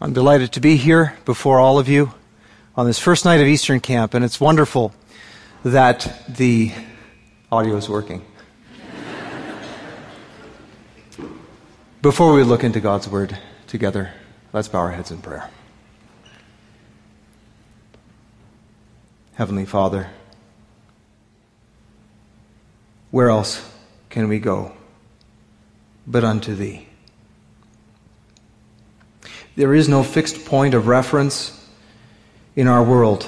I'm delighted to be here before all of you on this first night of Eastern Camp, and it's wonderful that the audio is working. Before we look into God's Word together, let's bow our heads in prayer. Heavenly Father, where else can we go but unto Thee? There is no fixed point of reference in our world.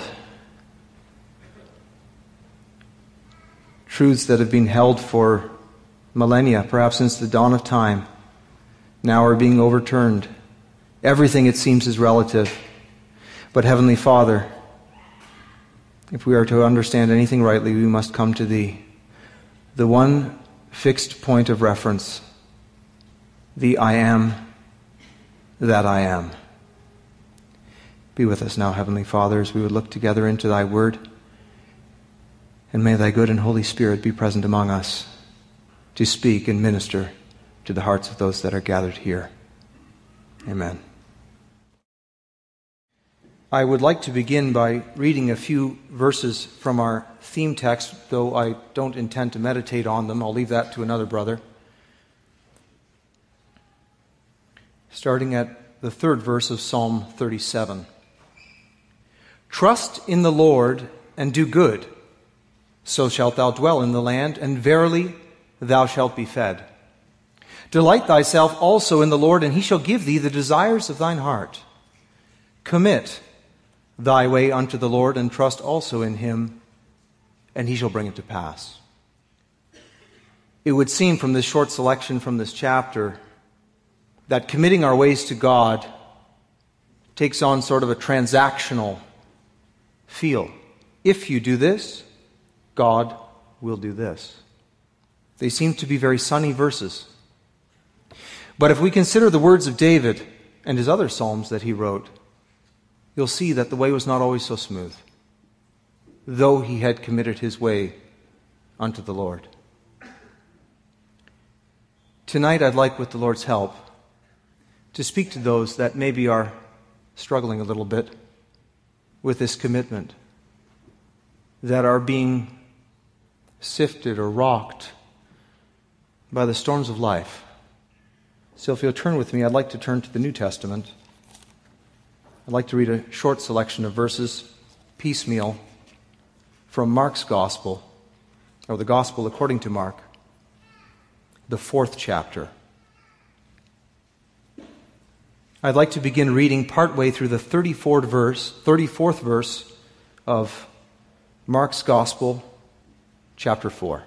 Truths that have been held for millennia, perhaps since the dawn of time, now are being overturned. Everything, it seems, is relative. But, Heavenly Father, if we are to understand anything rightly, we must come to Thee, the one fixed point of reference, the I am that I am. Be with us now, Heavenly Father, as we would look together into Thy Word. And may Thy good and Holy Spirit be present among us to speak and minister to the hearts of those that are gathered here. Amen. I would like to begin by reading a few verses from our theme text, though I don't intend to meditate on them. I'll leave that to another brother. Starting at the third verse of Psalm 37. Trust in the Lord and do good, so shalt thou dwell in the land, and verily thou shalt be fed. Delight thyself also in the Lord, and he shall give thee the desires of thine heart. Commit thy way unto the Lord, and trust also in him, and he shall bring it to pass. It would seem from this short selection from this chapter that committing our ways to God takes on sort of a transactional feel. If you do this, God will do this. They seem to be very sunny verses. But if we consider the words of David and his other Psalms that he wrote, you'll see that the way was not always so smooth, though he had committed his way unto the Lord. Tonight, I'd like, with the Lord's help, to speak to those that maybe are struggling a little bit with this commitment, that are being sifted or rocked by the storms of life. So, if you'll turn with me, I'd like to turn to the New Testament. I'd like to read a short selection of verses, piecemeal, from Mark's Gospel, or the Gospel according to Mark, the fourth chapter. I'd like to begin reading partway through the 34th verse, 34th verse of Mark's Gospel, chapter 4.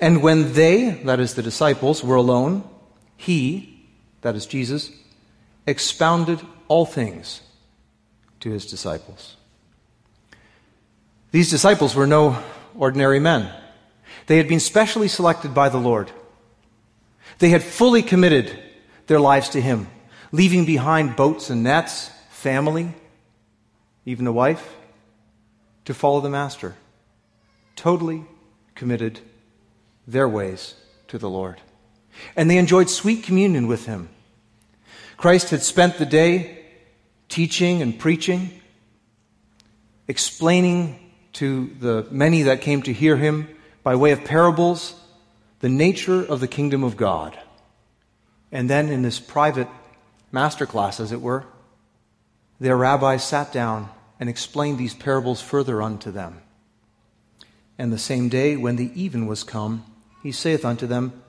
And when they, that is the disciples, were alone, he, that is Jesus, expounded all things to his disciples. These disciples were no ordinary men. They had been specially selected by the Lord. They had fully committed their lives to Him, leaving behind boats and nets, family, even a wife, to follow the Master. Totally committed their ways to the Lord. And they enjoyed sweet communion with Him. Christ had spent the day teaching and preaching, explaining to the many that came to hear Him by way of parables the nature of the kingdom of God. And then in this private masterclass, as it were, their rabbis sat down and explained these parables further unto them. And the same day, when the even was come, he saith unto them,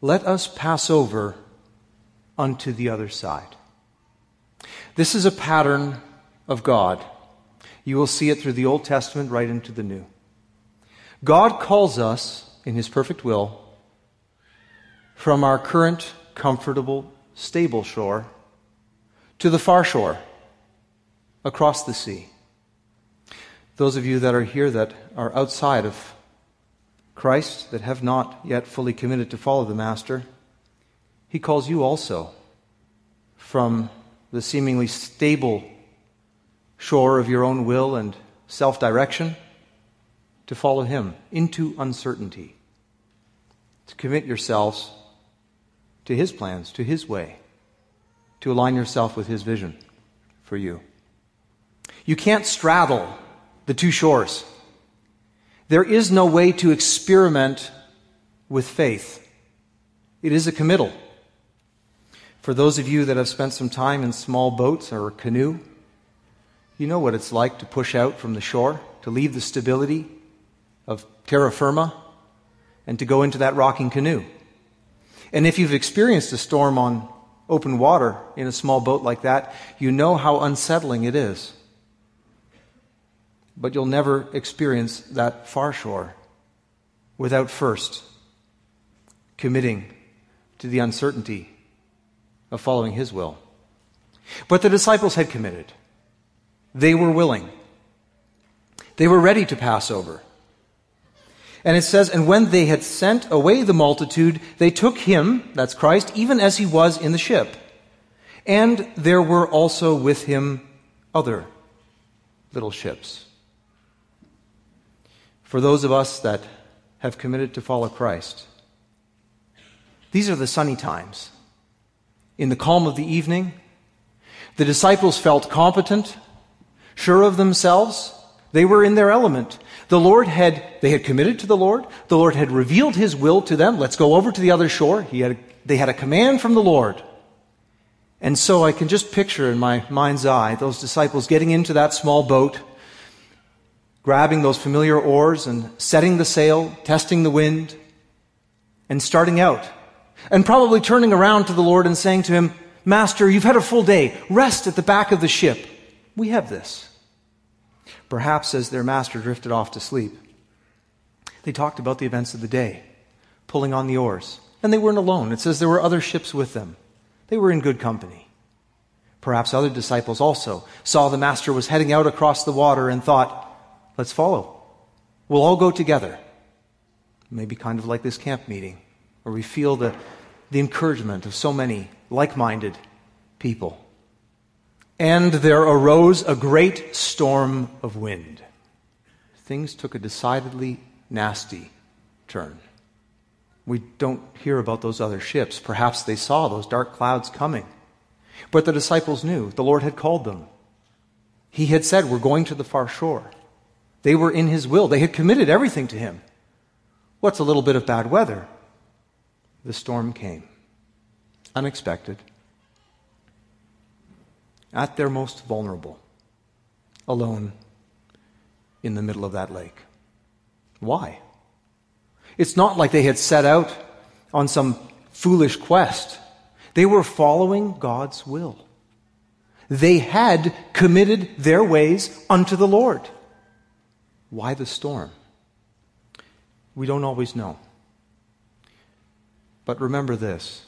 Let us pass over unto the other side. This is a pattern of God. You will see it through the Old Testament right into the New. God calls us, in his perfect will, from our current comfortable, stable shore to the far shore across the sea. Those of you that are here that are outside of Christ, that have not yet fully committed to follow the Master, He calls you also from the seemingly stable shore of your own will and self direction to follow Him into uncertainty, to commit yourselves to His plans, to His way, to align yourself with His vision for you. You can't straddle the two shores. There is no way to experiment with faith. It is a committal. For those of you that have spent some time in small boats or a canoe, you know what it's like to push out from the shore, to leave the stability of terra firma, and to go into that rocking canoe. And if you've experienced a storm on open water in a small boat like that, you know how unsettling it is. But you'll never experience that far shore without first committing to the uncertainty of following His will. But the disciples had committed. They were willing. They were ready to pass over. And it says, And when they had sent away the multitude, they took him, that's Christ, even as he was in the ship. And there were also with him other little ships. For those of us that have committed to follow Christ, these are the sunny times. In the calm of the evening, the disciples felt competent, sure of themselves. They were in their element. The Lord had, they had committed to the Lord. The Lord had revealed His will to them. Let's go over to the other shore. He had, they had a command from the Lord. And so I can just picture in my mind's eye those disciples getting into that small boat, grabbing those familiar oars and setting the sail, testing the wind, and starting out. And probably turning around to the Lord and saying to him, Master, you've had a full day. Rest at the back of the ship. We have this. Perhaps as their master drifted off to sleep, they talked about the events of the day, pulling on the oars. And they weren't alone. It says there were other ships with them. They were in good company. Perhaps other disciples also saw the master was heading out across the water and thought, let's follow. We'll all go together. Maybe kind of like this camp meeting, where we feel the, the encouragement of so many like minded people. And there arose a great storm of wind. Things took a decidedly nasty turn. We don't hear about those other ships. Perhaps they saw those dark clouds coming. But the disciples knew the Lord had called them. He had said, We're going to the far shore. They were in His will, they had committed everything to Him. What's a little bit of bad weather? The storm came. Unexpected at their most vulnerable, alone in the middle of that lake. Why? It's not like they had set out on some foolish quest. They were following God's will. They had committed their ways unto the Lord. Why the storm? We don't always know. But remember this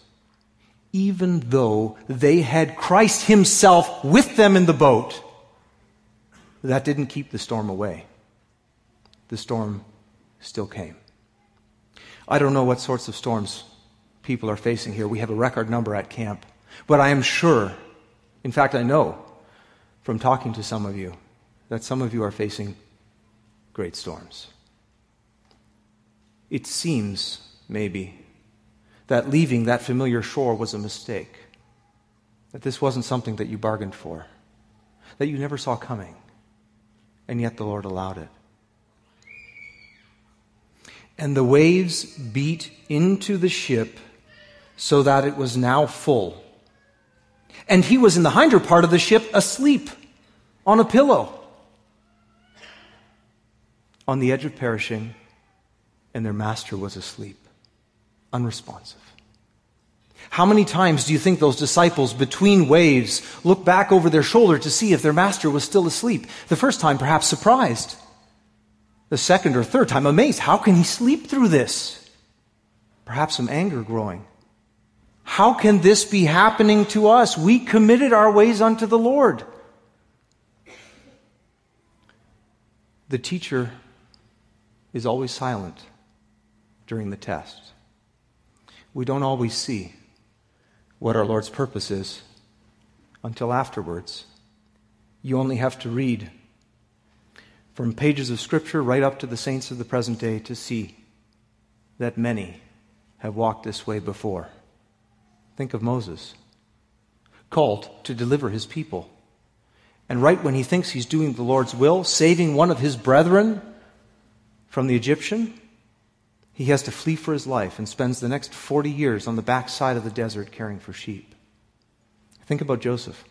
even though they had Christ Himself with them in the boat, that didn't keep the storm away. The storm still came. I don't know what sorts of storms people are facing here. We have a record number at camp. But I am sure, in fact, I know from talking to some of you, that some of you are facing great storms. It seems, maybe, that leaving that familiar shore was a mistake, that this wasn't something that you bargained for, that you never saw coming, and yet the Lord allowed it. And the waves beat into the ship so that it was now full. And he was in the hinder part of the ship asleep on a pillow on the edge of perishing, and their master was asleep unresponsive. How many times do you think those disciples between waves looked back over their shoulder to see if their master was still asleep? The first time, perhaps surprised. The second or third time, amazed. How can he sleep through this? Perhaps some anger growing. How can this be happening to us? We committed our ways unto the Lord. The teacher is always silent during the test we don't always see what our Lord's purpose is until afterwards. You only have to read from pages of Scripture right up to the saints of the present day to see that many have walked this way before. Think of Moses. called to deliver his people. And right when he thinks he's doing the Lord's will, saving one of his brethren from the Egyptian, he has to flee for his life and spends the next 40 years on the backside of the desert caring for sheep. Think about Joseph.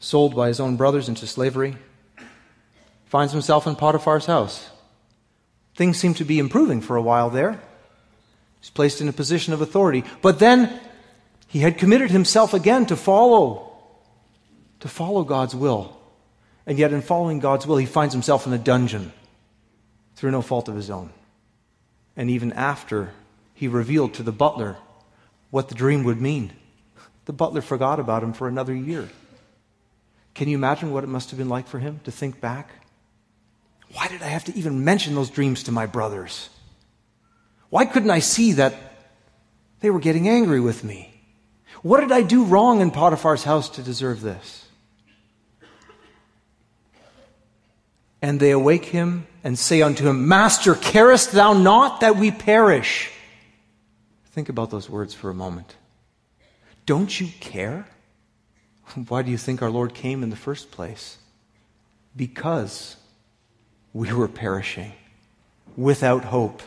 Sold by his own brothers into slavery, finds himself in Potiphar's house. Things seem to be improving for a while there. He's placed in a position of authority. But then he had committed himself again to follow, to follow God's will. And yet, in following God's will, he finds himself in a dungeon through no fault of his own. And even after he revealed to the butler what the dream would mean, the butler forgot about him for another year. Can you imagine what it must have been like for him to think back? Why did I have to even mention those dreams to my brothers? Why couldn't I see that they were getting angry with me? What did I do wrong in Potiphar's house to deserve this? And they awake him and say unto him, Master, carest thou not that we perish? Think about those words for a moment. Don't you care? Why do you think our Lord came in the first place? Because we were perishing without hope,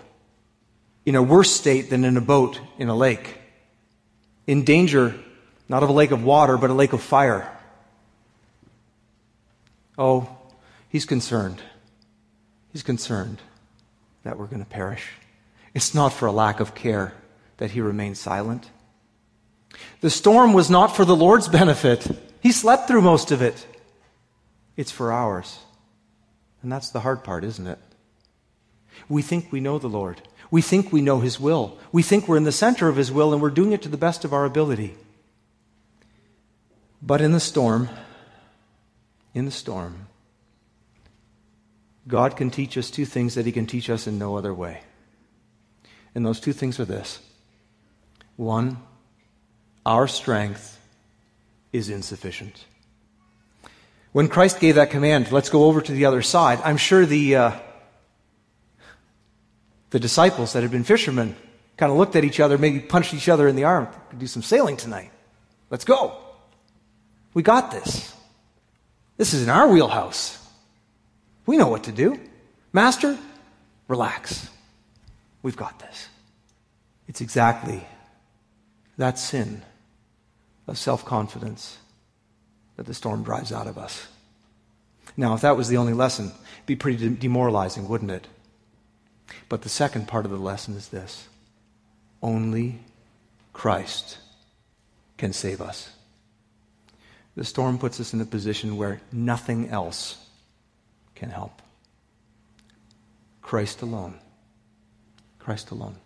in a worse state than in a boat in a lake, in danger not of a lake of water, but a lake of fire. Oh, He's concerned. He's concerned that we're going to perish. It's not for a lack of care that he remained silent. The storm was not for the Lord's benefit. He slept through most of it. It's for ours. And that's the hard part, isn't it? We think we know the Lord. We think we know His will. We think we're in the center of His will and we're doing it to the best of our ability. But in the storm, in the storm, God can teach us two things that He can teach us in no other way. And those two things are this one, our strength is insufficient. When Christ gave that command, let's go over to the other side, I'm sure the, uh, the disciples that had been fishermen kind of looked at each other, maybe punched each other in the arm. Could do some sailing tonight. Let's go. We got this. This is in our wheelhouse. We know what to do. Master, relax. We've got this. It's exactly that sin of self confidence that the storm drives out of us. Now, if that was the only lesson, it'd be pretty demoralizing, wouldn't it? But the second part of the lesson is this only Christ can save us. The storm puts us in a position where nothing else can help. Christ alone. Christ alone.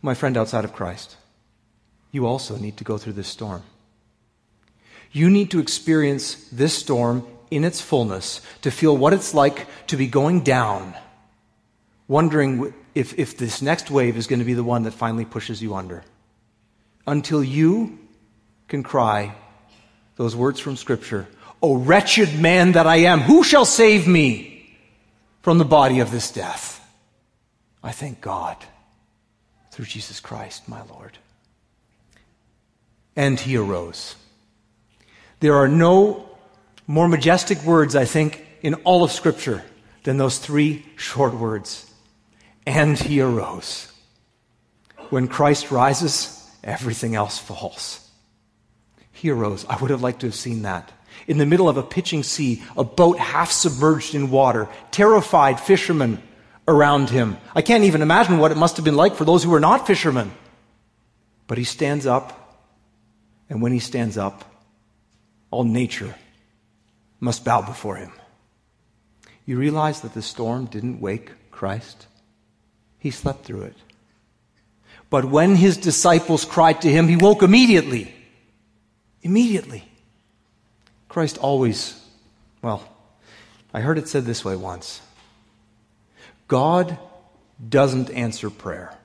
My friend outside of Christ, you also need to go through this storm. You need to experience this storm in its fullness to feel what it's like to be going down, wondering if, if this next wave is going to be the one that finally pushes you under. Until you can cry those words from Scripture O wretched man that I am, who shall save me from the body of this death? I thank God through Jesus Christ, my Lord. And he arose. There are no more majestic words, I think, in all of Scripture than those three short words. And he arose. When Christ rises, everything else falls. He arose. I would have liked to have seen that in the middle of a pitching sea, a boat half submerged in water, terrified fishermen around him. I can't even imagine what it must have been like for those who were not fishermen. But he stands up, and when he stands up, all nature must bow before him. You realize that the storm didn't wake Christ? He slept through it. But when his disciples cried to him, he woke immediately. Immediately. Christ always, well, I heard it said this way once God doesn't answer prayer,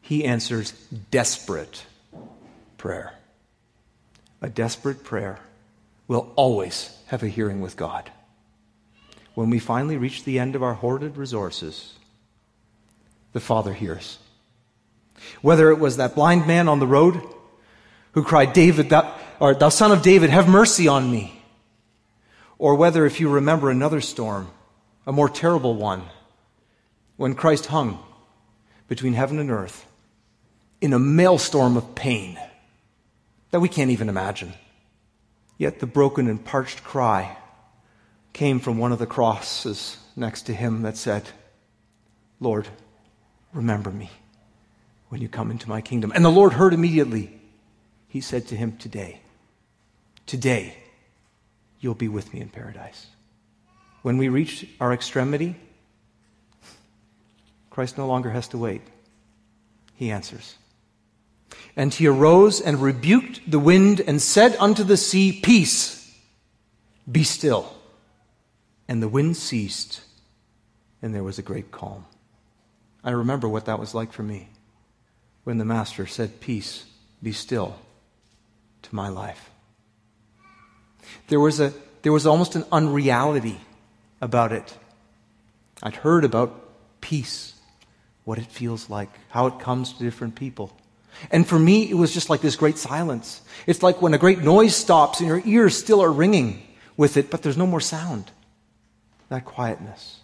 He answers desperate prayer. A desperate prayer will always have a hearing with God. When we finally reach the end of our hoarded resources, the Father hears. Whether it was that blind man on the road who cried, David, thou, or thou son of David, have mercy on me. Or whether, if you remember another storm, a more terrible one, when Christ hung between heaven and earth in a maelstrom of pain that we can't even imagine. Yet the broken and parched cry came from one of the crosses next to him that said, Lord, remember me when you come into my kingdom. And the Lord heard immediately. He said to him, Today, today, you'll be with me in paradise. When we reach our extremity, Christ no longer has to wait. He answers. And he arose and rebuked the wind and said unto the sea, Peace, be still. And the wind ceased, and there was a great calm. I remember what that was like for me when the Master said, Peace, be still to my life. There was, a, there was almost an unreality about it. I'd heard about peace, what it feels like, how it comes to different people. And for me, it was just like this great silence. It's like when a great noise stops and your ears still are ringing with it, but there's no more sound. That quietness.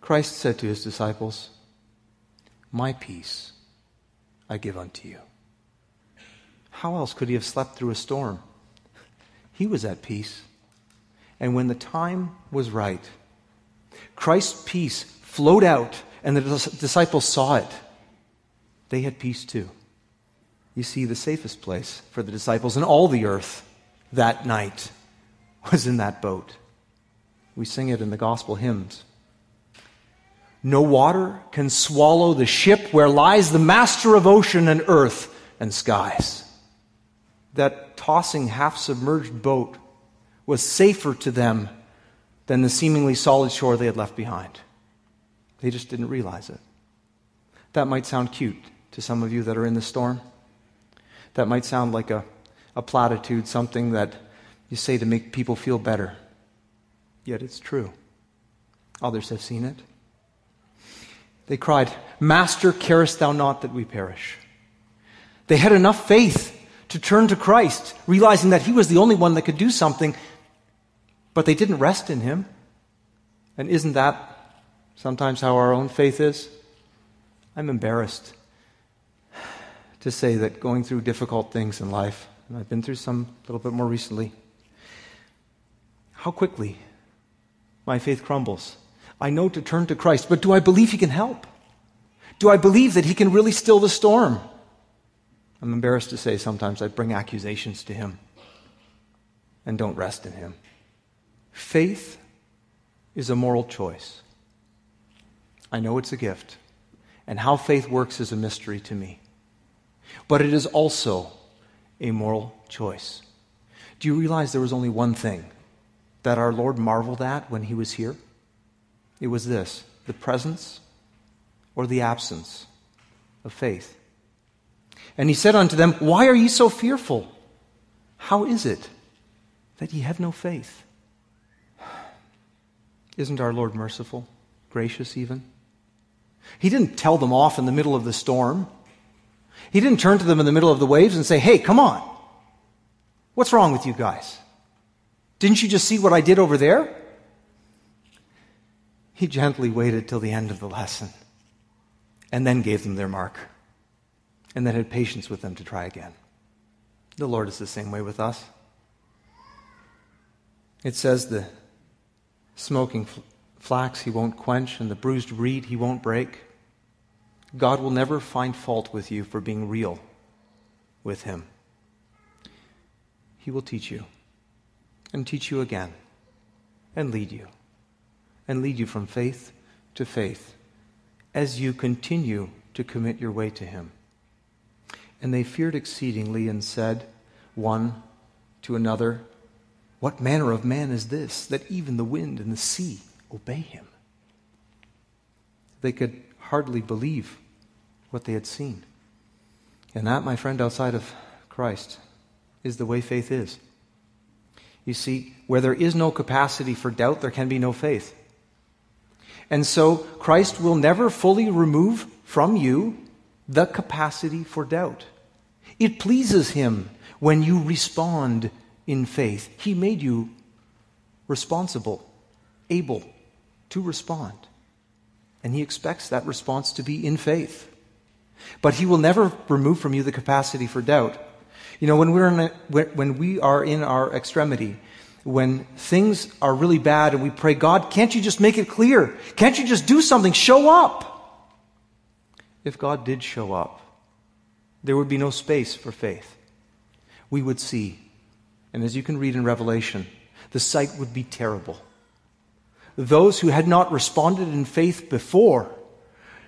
Christ said to his disciples, My peace I give unto you. How else could he have slept through a storm? He was at peace. And when the time was right, Christ's peace flowed out, and the disciples saw it. They had peace too. You see, the safest place for the disciples in all the earth that night was in that boat. We sing it in the gospel hymns. No water can swallow the ship where lies the master of ocean and earth and skies that tossing, half submerged boat was safer to them than the seemingly solid shore they had left behind. They just didn't realize it. That might sound cute to some of you that are in the storm. That might sound like a, a platitude, something that you say to make people feel better. Yet it's true. Others have seen it. They cried, Master, carest thou not that we perish? They had enough faith to turn to Christ, realizing that He was the only one that could do something, but they didn't rest in Him. And isn't that sometimes how our own faith is? I'm embarrassed to say that going through difficult things in life, and I've been through some a little bit more recently, how quickly my faith crumbles. I know to turn to Christ, but do I believe He can help? Do I believe that He can really still the storm? I'm embarrassed to say sometimes I bring accusations to him and don't rest in him. Faith is a moral choice. I know it's a gift, and how faith works is a mystery to me. But it is also a moral choice. Do you realize there was only one thing that our Lord marveled at when he was here? It was this the presence or the absence of faith. And he said unto them, Why are ye so fearful? How is it that ye have no faith? Isn't our Lord merciful, gracious even? He didn't tell them off in the middle of the storm. He didn't turn to them in the middle of the waves and say, Hey, come on. What's wrong with you guys? Didn't you just see what I did over there? He gently waited till the end of the lesson and then gave them their mark and then had patience with them to try again. The Lord is the same way with us. It says the smoking flax he won't quench, and the bruised reed he won't break. God will never find fault with you for being real with him. He will teach you and teach you again and lead you and lead you from faith to faith as you continue to commit your way to him. And they feared exceedingly and said, one to another, What manner of man is this, that even the wind and the sea obey him? They could hardly believe what they had seen. And that, my friend, outside of Christ, is the way faith is. You see, where there is no capacity for doubt, there can be no faith. And so, Christ will never fully remove from you the capacity for doubt. It pleases Him when you respond in faith. He made you responsible, able to respond. And He expects that response to be in faith. But He will never remove from you the capacity for doubt. You know, when, we're in a, when we are in our extremity, when things are really bad and we pray, God, can't you just make it clear? Can't you just do something? Show up. If God did show up, there would be no space for faith. We would see, and as you can read in Revelation, the sight would be terrible. Those who had not responded in faith before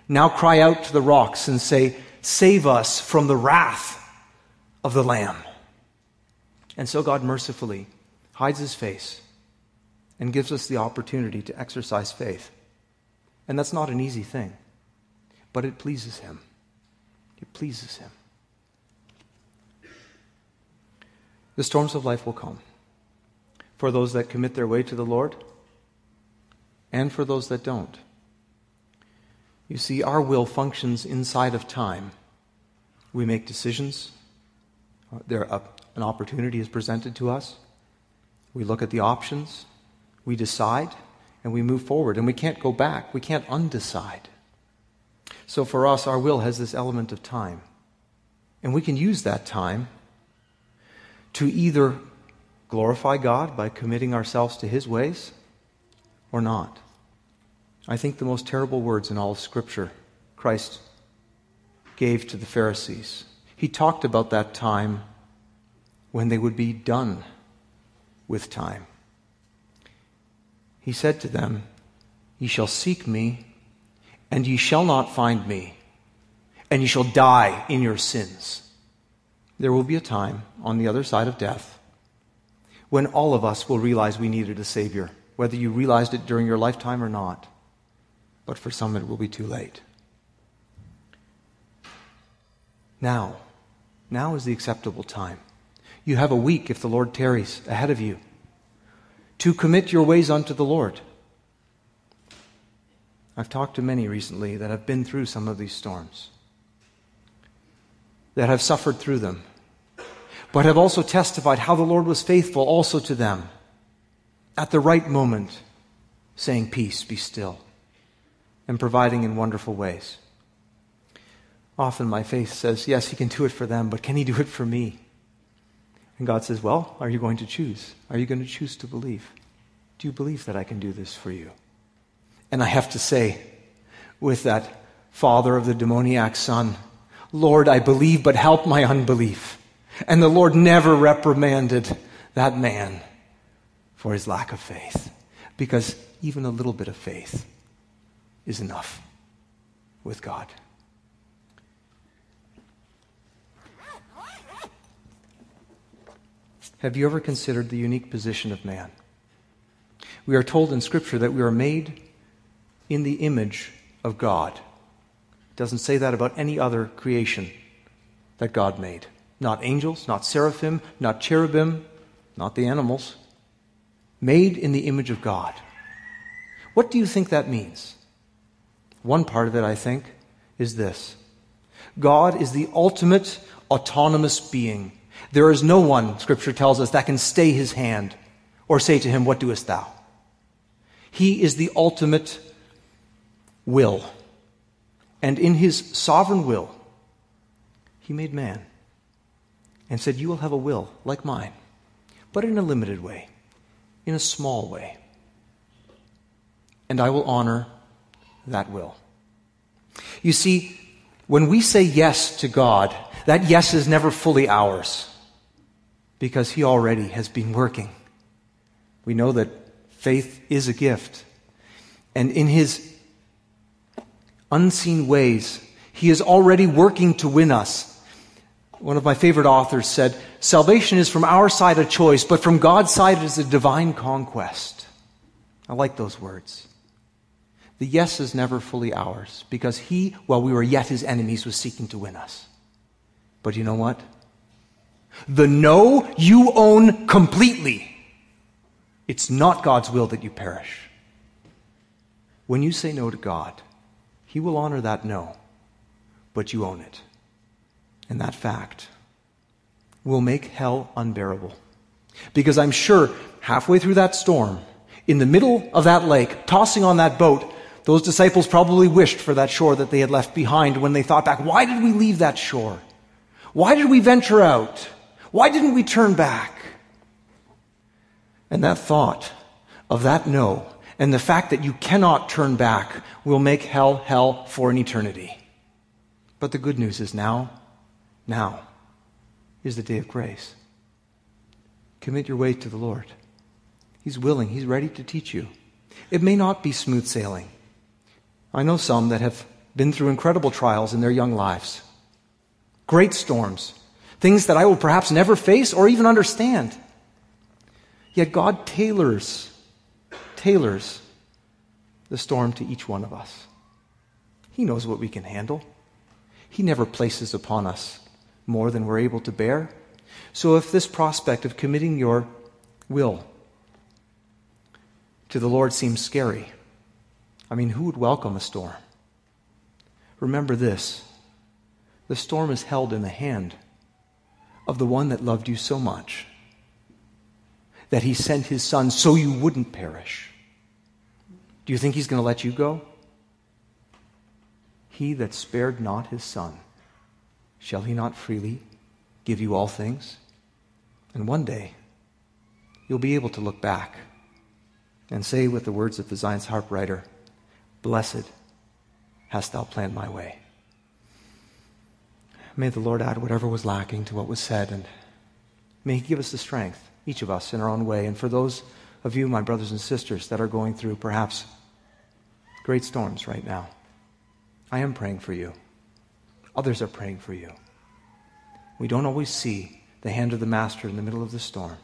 now cry out to the rocks and say, Save us from the wrath of the Lamb. And so God mercifully hides his face and gives us the opportunity to exercise faith. And that's not an easy thing, but it pleases him. It pleases him. The storms of life will come for those that commit their way to the Lord and for those that don't. You see, our will functions inside of time. We make decisions. There, an opportunity is presented to us. We look at the options. We decide, and we move forward. And we can't go back. We can't undecide. So for us, our will has this element of time. And we can use that time to either glorify God by committing ourselves to His ways or not. I think the most terrible words in all of Scripture Christ gave to the Pharisees. He talked about that time when they would be done with time. He said to them, Ye shall seek me, and ye shall not find me, and ye shall die in your sins. There will be a time on the other side of death when all of us will realize we needed a Savior, whether you realized it during your lifetime or not. But for some, it will be too late. Now, now is the acceptable time. You have a week, if the Lord tarries, ahead of you to commit your ways unto the Lord. I've talked to many recently that have been through some of these storms, that have suffered through them but have also testified how the Lord was faithful also to them at the right moment, saying, Peace, be still, and providing in wonderful ways. Often my faith says, Yes, He can do it for them, but can He do it for me? And God says, Well, are you going to choose? Are you going to choose to believe? Do you believe that I can do this for you? And I have to say, with that father of the demoniac son, Lord, I believe, but help my unbelief. And the Lord never reprimanded that man for his lack of faith. Because even a little bit of faith is enough with God. Have you ever considered the unique position of man? We are told in Scripture that we are made in the image of God. It doesn't say that about any other creation that God made. Not angels, not seraphim, not cherubim, not the animals. Made in the image of God. What do you think that means? One part of it, I think, is this God is the ultimate autonomous being. There is no one, Scripture tells us, that can stay his hand or say to him, What doest thou? He is the ultimate will. And in his sovereign will, he made man and said, You will have a will like mine, but in a limited way, in a small way. And I will honor that will. You see, when we say yes to God, that yes is never fully ours because He already has been working. We know that faith is a gift. And in His unseen ways, He is already working to win us one of my favorite authors said, Salvation is from our side a choice, but from God's side it is a divine conquest. I like those words. The yes is never fully ours because He, while we were yet His enemies, was seeking to win us. But you know what? The no you own completely. It's not God's will that you perish. When you say no to God, He will honor that no but you own it. And that fact will make hell unbearable. Because I'm sure halfway through that storm, in the middle of that lake, tossing on that boat, those disciples probably wished for that shore that they had left behind when they thought back, why did we leave that shore? Why did we venture out? Why didn't we turn back? And that thought of that no and the fact that you cannot turn back will make hell hell for an eternity. But the good news is now, now is the day of grace. Commit your way to the Lord. He's willing, He's ready to teach you. It may not be smooth sailing. I know some that have been through incredible trials in their young lives, great storms, things that I will perhaps never face or even understand. Yet God tailors, tailors the storm to each one of us. He knows what we can handle. He never places upon us more than we're able to bear. So if this prospect of committing your will to the Lord seems scary, I mean, who would welcome a storm? Remember this the storm is held in the hand of the one that loved you so much that he sent his son so you wouldn't perish. Do you think he's going to let you go? He that spared not his son, shall he not freely give you all things? And one day, you'll be able to look back and say with the words of the Zion's harp writer, Blessed hast thou planned my way. May the Lord add whatever was lacking to what was said, and may He give us the strength, each of us in our own way. And for those of you, my brothers and sisters, that are going through perhaps great storms right now, I am praying for you. Others are praying for you. We don't always see the hand of the Master in the middle of the storm,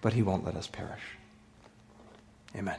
but He won't let us perish. Amen.